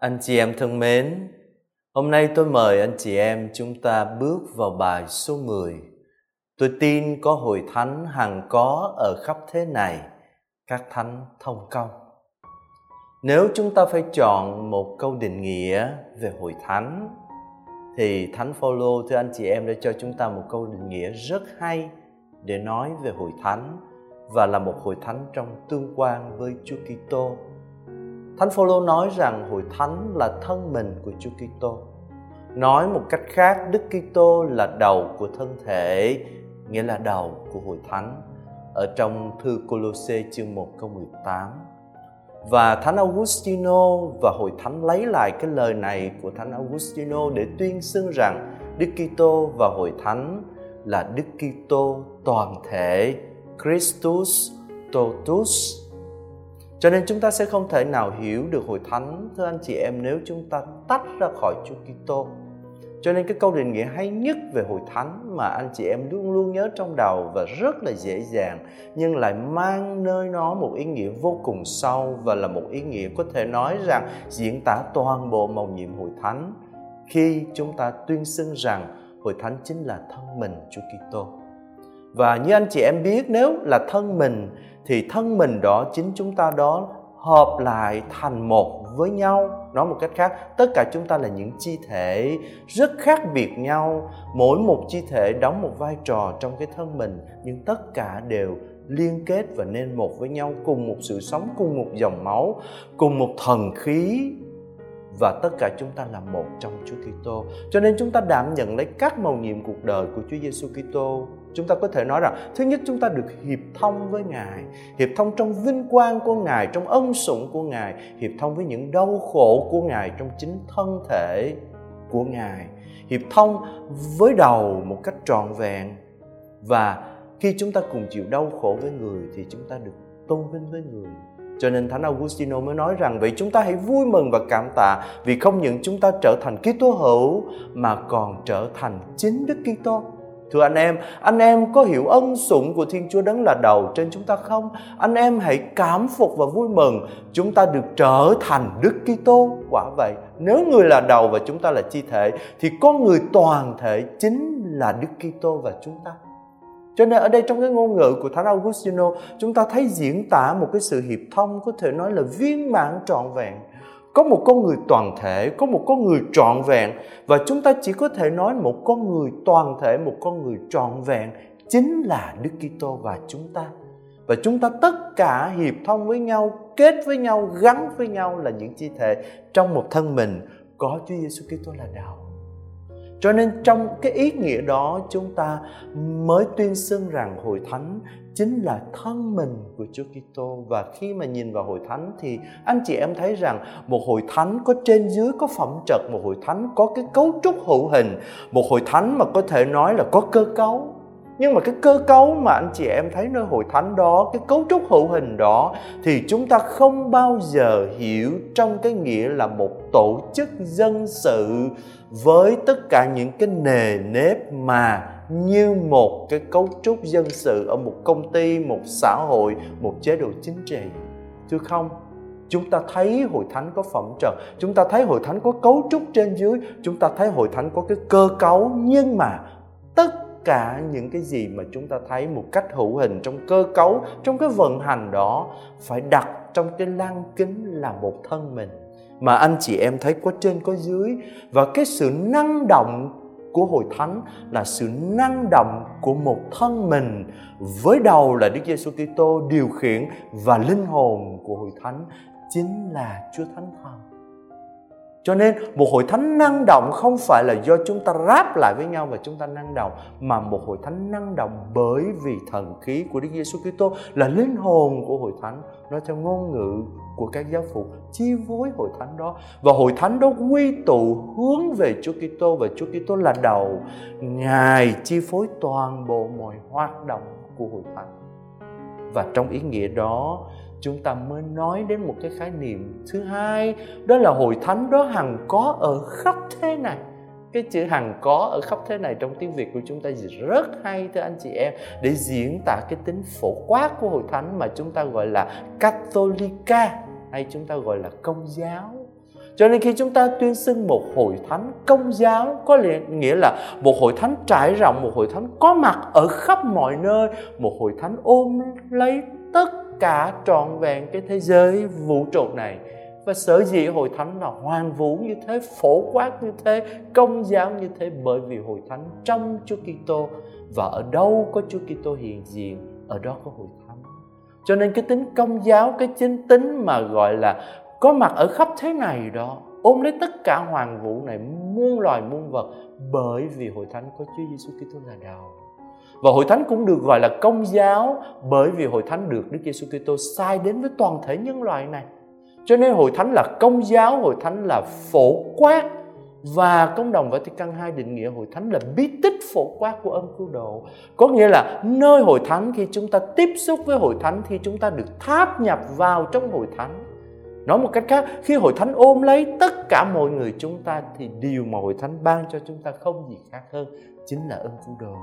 Anh chị em thân mến, hôm nay tôi mời anh chị em chúng ta bước vào bài số 10. Tôi tin có hội thánh hằng có ở khắp thế này, các thánh thông công. Nếu chúng ta phải chọn một câu định nghĩa về hội thánh thì Thánh Phaolô thưa anh chị em đã cho chúng ta một câu định nghĩa rất hay để nói về hội thánh và là một hội thánh trong tương quan với Chúa Kitô Thánh Phaolô nói rằng hội thánh là thân mình của Chúa Kitô. Nói một cách khác, Đức Kitô là đầu của thân thể, nghĩa là đầu của hội thánh. Ở trong thư Colosse chương 1 câu 18. Và Thánh Augustino và hội thánh lấy lại cái lời này của Thánh Augustino để tuyên xưng rằng Đức Kitô và hội thánh là Đức Kitô toàn thể Christus totus cho nên chúng ta sẽ không thể nào hiểu được hội thánh, thưa anh chị em, nếu chúng ta tách ra khỏi Chúa Kitô. Cho nên cái câu định nghĩa hay nhất về hội thánh mà anh chị em luôn luôn nhớ trong đầu và rất là dễ dàng, nhưng lại mang nơi nó một ý nghĩa vô cùng sâu và là một ý nghĩa có thể nói rằng diễn tả toàn bộ màu nhiệm hội thánh khi chúng ta tuyên xưng rằng hội thánh chính là thân mình Chúa Kitô. Và như anh chị em biết, nếu là thân mình thì thân mình đó, chính chúng ta đó hợp lại thành một với nhau. Nói một cách khác, tất cả chúng ta là những chi thể rất khác biệt nhau. Mỗi một chi thể đóng một vai trò trong cái thân mình, nhưng tất cả đều liên kết và nên một với nhau, cùng một sự sống, cùng một dòng máu, cùng một thần khí và tất cả chúng ta là một trong Chúa Kitô. Cho nên chúng ta đảm nhận lấy các màu nhiệm cuộc đời của Chúa Giêsu Kitô. Chúng ta có thể nói rằng thứ nhất chúng ta được hiệp thông với Ngài, hiệp thông trong vinh quang của Ngài, trong ân sủng của Ngài, hiệp thông với những đau khổ của Ngài trong chính thân thể của Ngài, hiệp thông với đầu một cách trọn vẹn và khi chúng ta cùng chịu đau khổ với người thì chúng ta được tôn vinh với người cho nên Thánh Augustino mới nói rằng vậy chúng ta hãy vui mừng và cảm tạ vì không những chúng ta trở thành Kitô hữu mà còn trở thành chính Đức Kitô. Thưa anh em, anh em có hiểu ân sủng của Thiên Chúa Đấng là đầu trên chúng ta không? Anh em hãy cảm phục và vui mừng chúng ta được trở thành Đức Kitô. Quả vậy, nếu người là đầu và chúng ta là chi thể thì con người toàn thể chính là Đức Kitô và chúng ta. Cho nên ở đây trong cái ngôn ngữ của Thánh Augustino chúng ta thấy diễn tả một cái sự hiệp thông có thể nói là viên mãn trọn vẹn. Có một con người toàn thể, có một con người trọn vẹn và chúng ta chỉ có thể nói một con người toàn thể, một con người trọn vẹn chính là Đức Kitô và chúng ta. Và chúng ta tất cả hiệp thông với nhau, kết với nhau, gắn với nhau là những chi thể trong một thân mình có Chúa Giêsu Kitô là Đạo cho nên trong cái ý nghĩa đó chúng ta mới tuyên xưng rằng hội thánh chính là thân mình của Chúa Kitô. Và khi mà nhìn vào hội thánh thì anh chị em thấy rằng một hội thánh có trên dưới có phẩm trật, một hội thánh có cái cấu trúc hữu hình, một hội thánh mà có thể nói là có cơ cấu nhưng mà cái cơ cấu mà anh chị em thấy nơi hội thánh đó, cái cấu trúc hữu hình đó, thì chúng ta không bao giờ hiểu trong cái nghĩa là một tổ chức dân sự với tất cả những cái nề nếp mà như một cái cấu trúc dân sự ở một công ty, một xã hội, một chế độ chính trị. Chứ không? Chúng ta thấy hội thánh có phẩm trần, chúng ta thấy hội thánh có cấu trúc trên dưới, chúng ta thấy hội thánh có cái cơ cấu, nhưng mà tất cả những cái gì mà chúng ta thấy một cách hữu hình trong cơ cấu, trong cái vận hành đó, phải đặt trong cái lăng kính là một thân mình. Mà anh chị em thấy có trên, có dưới. Và cái sự năng động của hội thánh là sự năng động của một thân mình. Với đầu là Đức Giêsu Kitô điều khiển và linh hồn của hội thánh chính là Chúa Thánh Thần. Cho nên một hội thánh năng động không phải là do chúng ta ráp lại với nhau và chúng ta năng động, mà một hội thánh năng động bởi vì thần khí của Đức Giêsu Kitô là linh hồn của hội thánh nói theo ngôn ngữ của các giáo phụ chi phối hội thánh đó. Và hội thánh đó quy tụ hướng về Chúa Kitô và Chúa Kitô là đầu. Ngài chi phối toàn bộ mọi hoạt động của hội thánh. Và trong ý nghĩa đó chúng ta mới nói đến một cái khái niệm thứ hai, đó là hội thánh, đó hằng có ở khắp thế này. Cái chữ hằng có ở khắp thế này trong tiếng Việt của chúng ta rất hay, thưa anh chị em, để diễn tả cái tính phổ quát của hội thánh mà chúng ta gọi là Catholica, hay chúng ta gọi là công giáo. Cho nên khi chúng ta tuyên xưng một hội thánh công giáo, có nghĩa là một hội thánh trải rộng, một hội thánh có mặt ở khắp mọi nơi, một hội thánh ôm lấy tất cả trọn vẹn cái thế giới vũ trụ này. Và sở dĩ hội thánh là hoàn vũ như thế, phổ quát như thế, công giáo như thế, bởi vì hội thánh trong Chúa Kitô. Và ở đâu có Chúa Kitô hiện diện, ở đó có hội thánh. Cho nên cái tính công giáo, cái chính tính mà gọi là có mặt ở khắp thế này đó, ôm lấy tất cả hoàng vũ này, muôn loài muôn vật, bởi vì hội thánh có Chúa Giêsu Kitô là đầu và hội thánh cũng được gọi là công giáo bởi vì hội thánh được Đức Giêsu Kitô sai đến với toàn thể nhân loại này. Cho nên hội thánh là công giáo, hội thánh là phổ quát. Và công đồng Vatican II định nghĩa hội thánh là bí tích phổ quát của ân cứu độ. Có nghĩa là nơi hội thánh khi chúng ta tiếp xúc với hội thánh, khi chúng ta được tháp nhập vào trong hội thánh. Nói một cách khác, khi hội thánh ôm lấy tất cả mọi người chúng ta thì điều mà hội thánh ban cho chúng ta không gì khác hơn chính là ân cứu độ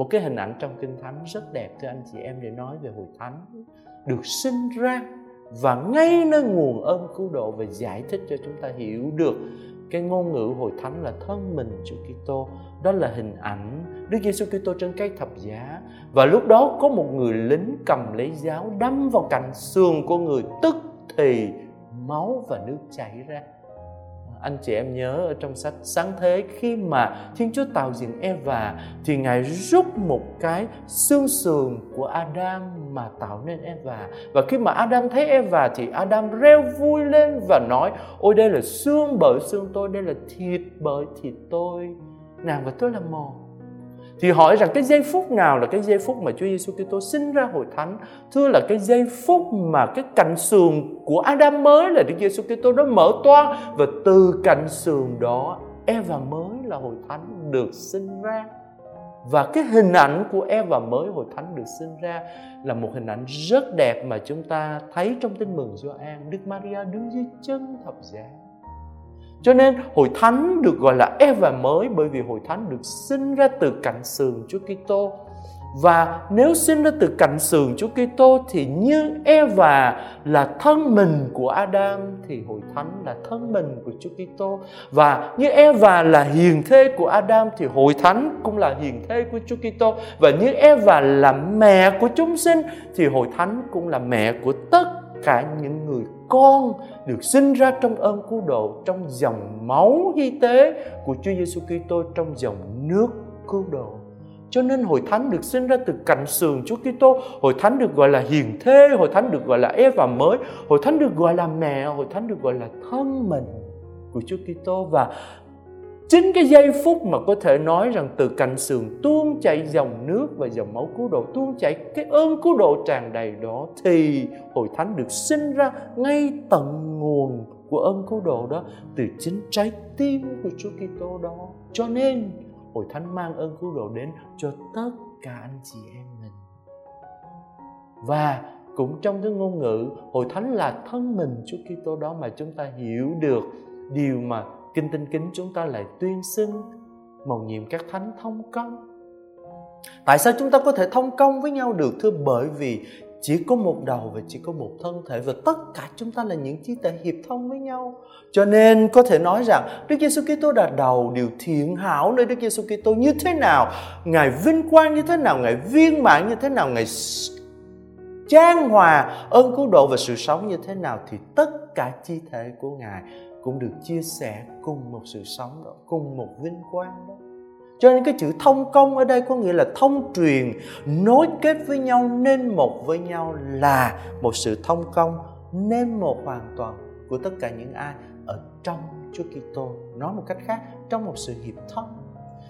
một cái hình ảnh trong kinh thánh rất đẹp thưa anh chị em để nói về hội thánh. Được sinh ra và ngay nơi nguồn ơn cứu độ và giải thích cho chúng ta hiểu được cái ngôn ngữ hội thánh là thân mình Chúa Kitô. Đó là hình ảnh Đức Giêsu Kitô trên cây thập giá. Và lúc đó có một người lính cầm lấy giáo đâm vào cạnh xương của người, tức thì máu và nước chảy ra anh chị em nhớ ở trong sách sáng thế, khi mà Thiên Chúa tạo dựng Eva thì Ngài rút một cái xương sườn của Adam mà tạo nên Eva. Và khi mà Adam thấy Eva thì Adam reo vui lên và nói, ôi, đây là xương bởi xương tôi, đây là thịt bởi thịt tôi. Nàng và tôi là một thì hỏi rằng cái giây phút nào là cái giây phút mà Chúa Giêsu Kitô sinh ra hội thánh? Thưa là cái giây phút mà cái cạnh sườn của Adam mới là Đức Giêsu Kitô đó mở toang và từ cạnh sườn đó Eva mới là hội thánh được sinh ra. Và cái hình ảnh của Eva mới hội thánh được sinh ra là một hình ảnh rất đẹp mà chúng ta thấy trong tin mừng Gioan. Đức Maria đứng dưới chân thập giá cho nên hội thánh được gọi là Eva mới bởi vì hội thánh được sinh ra từ cạnh sườn Chúa Kitô. Và nếu sinh ra từ cạnh sườn Chúa Kitô thì như Eva là thân mình của Adam thì hội thánh là thân mình của Chúa Kitô. Và như Eva là hiền thê của Adam thì hội thánh cũng là hiền thê của Chúa Kitô. Và như Eva là mẹ của chúng sinh thì hội thánh cũng là mẹ của tất cả những người con được sinh ra trong ơn cứu độ trong dòng máu hy tế của Chúa Giêsu Kitô trong dòng nước cứu độ. Cho nên hội thánh được sinh ra từ cạnh sườn Chúa Kitô, hội thánh được gọi là hiền thê, hội thánh được gọi là Eva mới, hội thánh được gọi là mẹ, hội thánh được gọi là thân mình của Chúa Kitô và chính cái giây phút mà có thể nói rằng từ cạnh sườn tuôn chảy dòng nước và dòng máu cứu độ, tuôn chảy cái ơn cứu độ tràn đầy đó, thì hội thánh được sinh ra ngay tận nguồn của ơn cứu độ đó từ chính trái tim của Chúa Kitô đó. Cho nên, hội thánh mang ơn cứu độ đến cho tất cả anh chị em mình. Và cũng trong cái ngôn ngữ, hội thánh là thân mình Chúa Kitô đó mà chúng ta hiểu được điều mà kinh tinh kính chúng ta lại tuyên xưng mầu nhiệm các thánh thông công tại sao chúng ta có thể thông công với nhau được thưa bởi vì chỉ có một đầu và chỉ có một thân thể và tất cả chúng ta là những chi thể hiệp thông với nhau. Cho nên có thể nói rằng Đức Giêsu Kitô là đầu điều thiện hảo nơi Đức Giêsu Kitô như thế nào, ngài vinh quang như thế nào, ngài viên mãn như thế nào, ngài trang hòa ơn cứu độ và sự sống như thế nào thì tất cả chi thể của ngài cũng được chia sẻ cùng một sự sống đó, cùng một vinh quang đó. Cho nên cái chữ thông công ở đây có nghĩa là thông truyền, nối kết với nhau, nên một với nhau là một sự thông công, nên một hoàn toàn của tất cả những ai ở trong Chúa Kitô. Nói một cách khác, trong một sự hiệp thông.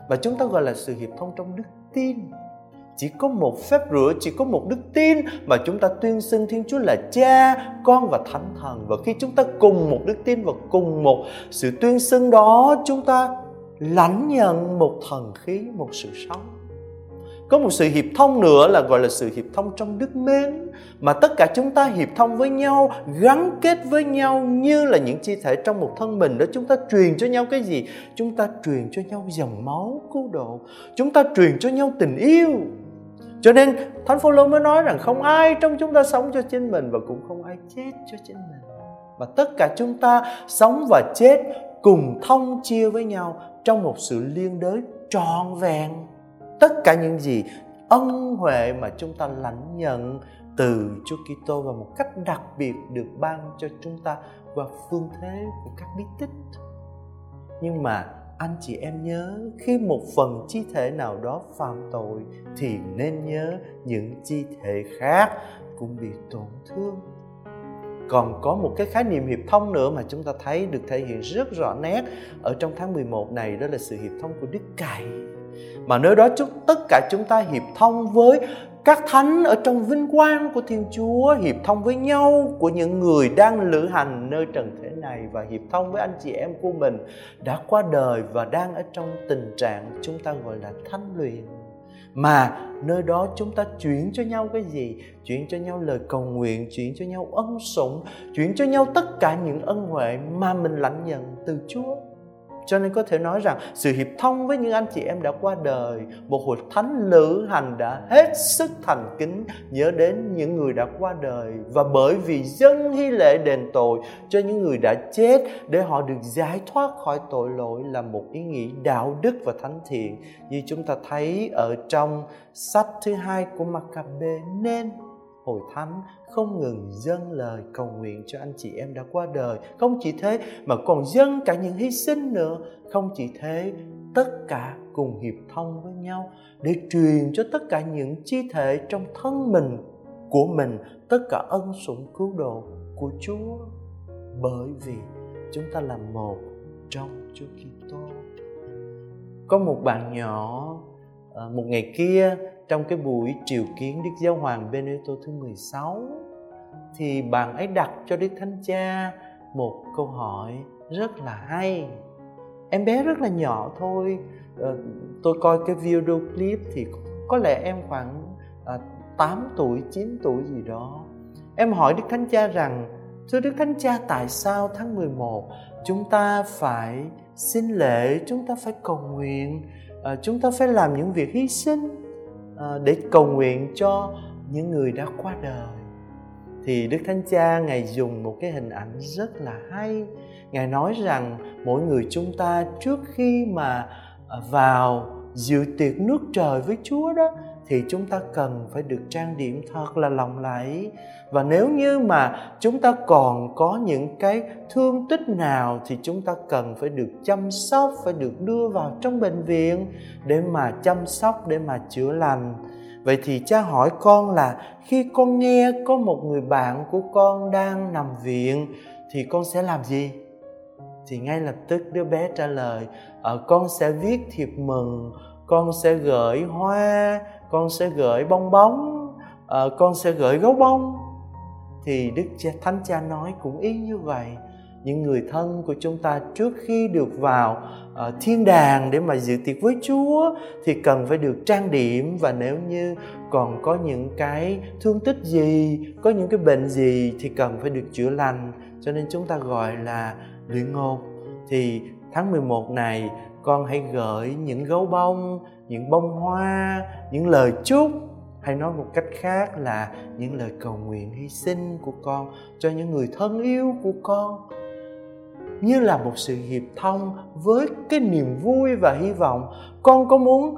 Và chúng ta gọi là sự hiệp thông trong đức tin chỉ có một phép rửa, chỉ có một đức tin mà chúng ta tuyên xưng thiên chúa là cha, con và thánh thần. Và khi chúng ta cùng một đức tin và cùng một sự tuyên xưng đó, chúng ta lãnh nhận một thần khí, một sự sống. Có một sự hiệp thông nữa là gọi là sự hiệp thông trong đức mến, mà tất cả chúng ta hiệp thông với nhau, gắn kết với nhau như là những chi thể trong một thân mình đó. Chúng ta truyền cho nhau cái gì? Chúng ta truyền cho nhau dòng máu cứu độ. Chúng ta truyền cho nhau tình yêu cho nên Thánh Phaolô mới nói rằng không ai trong chúng ta sống cho chính mình và cũng không ai chết cho chính mình. và tất cả chúng ta sống và chết cùng thông chia với nhau trong một sự liên đới trọn vẹn tất cả những gì ân huệ mà chúng ta lãnh nhận từ Chúa Kitô và một cách đặc biệt được ban cho chúng ta qua phương thế của các bí tích. Nhưng mà anh chị em nhớ, khi một phần chi thể nào đó phạm tội thì nên nhớ những chi thể khác, cũng bị tổn thương còn có một cái khái niệm hiệp thông nữa mà chúng ta thấy được thể hiện rất rõ nét ở trong tháng 11 này, đó là sự hiệp thông của Đức Cậy mà nơi đó chúng tất cả chúng ta hiệp thông với các thánh ở trong vinh quang của Thiên Chúa, hiệp thông với nhau của những người đang lữ hành nơi trần thế này và hiệp thông với anh chị em của mình đã qua đời và đang ở trong tình trạng chúng ta gọi là thánh luyện mà nơi đó chúng ta chuyển cho nhau cái gì? Chuyển cho nhau lời cầu nguyện, chuyển cho nhau ân sủng, chuyển cho nhau tất cả những ân huệ mà mình lãnh nhận từ chúa cho nên có thể nói rằng sự hiệp thông với những anh chị em đã qua đời, một hội thánh lữ hành đã hết sức thành kính nhớ đến những người đã qua đời. Và bởi vì dân hy lễ đền tội cho những người đã chết để họ được giải thoát khỏi tội lỗi là một ý nghĩ đạo đức và thánh thiện. Như chúng ta thấy ở trong sách thứ hai của Maccabe nên hội thánh không ngừng dâng lời cầu nguyện cho anh chị em đã qua đời. Không chỉ thế mà còn dâng cả những hy sinh nữa. Không chỉ thế, tất cả cùng hiệp thông với nhau để truyền cho tất cả những chi thể trong thân mình của mình, tất cả ân sủng cứu độ của Chúa. Bởi vì chúng ta là một trong Chúa Kitô. Có một bạn nhỏ à, một ngày kia trong cái buổi triều kiến Đức Giáo Hoàng Benedicto thứ 16 thì bạn ấy đặt cho Đức Thánh Cha một câu hỏi rất là hay. Em bé rất là nhỏ thôi, ờ, tôi coi cái video clip thì có lẽ em khoảng à, 8 tuổi, 9 tuổi gì đó. Em hỏi Đức Thánh Cha rằng, thưa Đức Thánh Cha tại sao tháng 11 chúng ta phải xin lễ, chúng ta phải cầu nguyện, ờ, chúng ta phải làm những việc hy sinh Ờ, để cầu nguyện cho những người đã qua đời. Thì đức thánh cha, ngài dùng một cái hình ảnh rất là hay. Ngài nói rằng mỗi người chúng ta trước khi mà ờ, vào dự tiệc nước trời với chúa đó thì chúng ta cần phải được trang điểm thật là lòng lẫy. Và nếu như mà chúng ta còn có những cái thương tích nào thì chúng ta cần phải được chăm sóc phải được đưa vào trong bệnh viện để mà chăm sóc để mà chữa lành. Vậy thì cha hỏi con là khi con nghe có một người bạn của con đang nằm viện thì con sẽ làm gì? Thì ngay lập tức đứa bé trả lời ờ, con sẽ viết thiệp mừng con sẽ gửi hoa con sẽ gửi bong bóng à, con sẽ gửi gấu bông thì đức cha thánh cha nói cũng y như vậy những người thân của chúng ta trước khi được vào uh, thiên đàng để mà dự tiệc với Chúa thì cần phải được trang điểm và nếu như còn có những cái thương tích gì, có những cái bệnh gì thì cần phải được chữa lành. Cho nên chúng ta gọi là luyện ngôn. Thì tháng 11 này con hãy gửi những gấu bông, những bông hoa, những lời chúc hay nói một cách khác là những lời cầu nguyện hy sinh của con cho những người thân yêu của con. Như là một sự hiệp thông với cái niềm vui và hy vọng con có muốn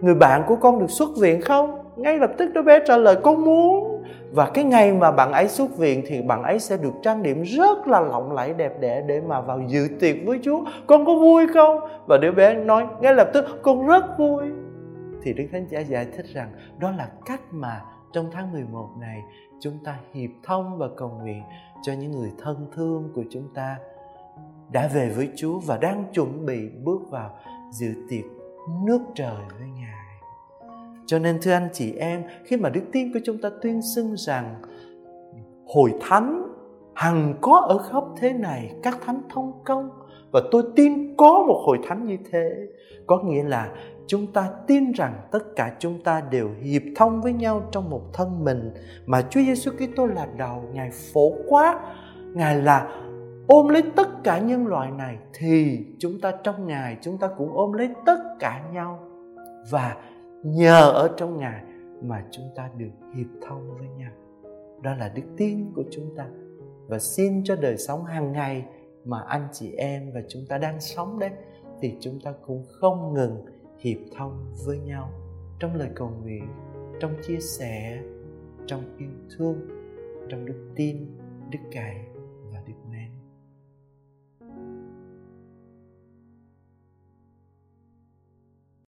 người bạn của con được xuất viện không? Ngay lập tức đứa bé trả lời con muốn và cái ngày mà bạn ấy xuất viện thì bạn ấy sẽ được trang điểm rất là lộng lẫy, đẹp đẽ để mà vào dự tiệc với Chúa. Con có vui không? Và đứa bé nói, ngay lập tức, con rất vui. Thì Đức Thánh Cha giải thích rằng, đó là cách mà trong tháng 11 này, chúng ta hiệp thông và cầu nguyện cho những người thân thương của chúng ta đã về với Chúa và đang chuẩn bị bước vào dự tiệc nước trời với Ngài. Cho nên thưa anh chị em, khi mà đức tin của chúng ta tuyên xưng rằng hội thánh hằng có ở khắp thế này các thánh thông công và tôi tin có một hội thánh như thế có nghĩa là chúng ta tin rằng tất cả chúng ta đều hiệp thông với nhau trong một thân mình mà Chúa Giêsu Kitô là đầu, Ngài phổ quát, Ngài là ôm lấy tất cả nhân loại này thì chúng ta trong Ngài chúng ta cũng ôm lấy tất cả nhau và nhờ ở trong Ngài mà chúng ta được hiệp thông với nhau. Đó là đức tin của chúng ta và xin cho đời sống hàng ngày mà anh chị em và chúng ta đang sống đấy, thì chúng ta cũng không ngừng hiệp thông với nhau trong lời cầu nguyện, trong chia sẻ, trong yêu thương, trong đức tin, đức cậy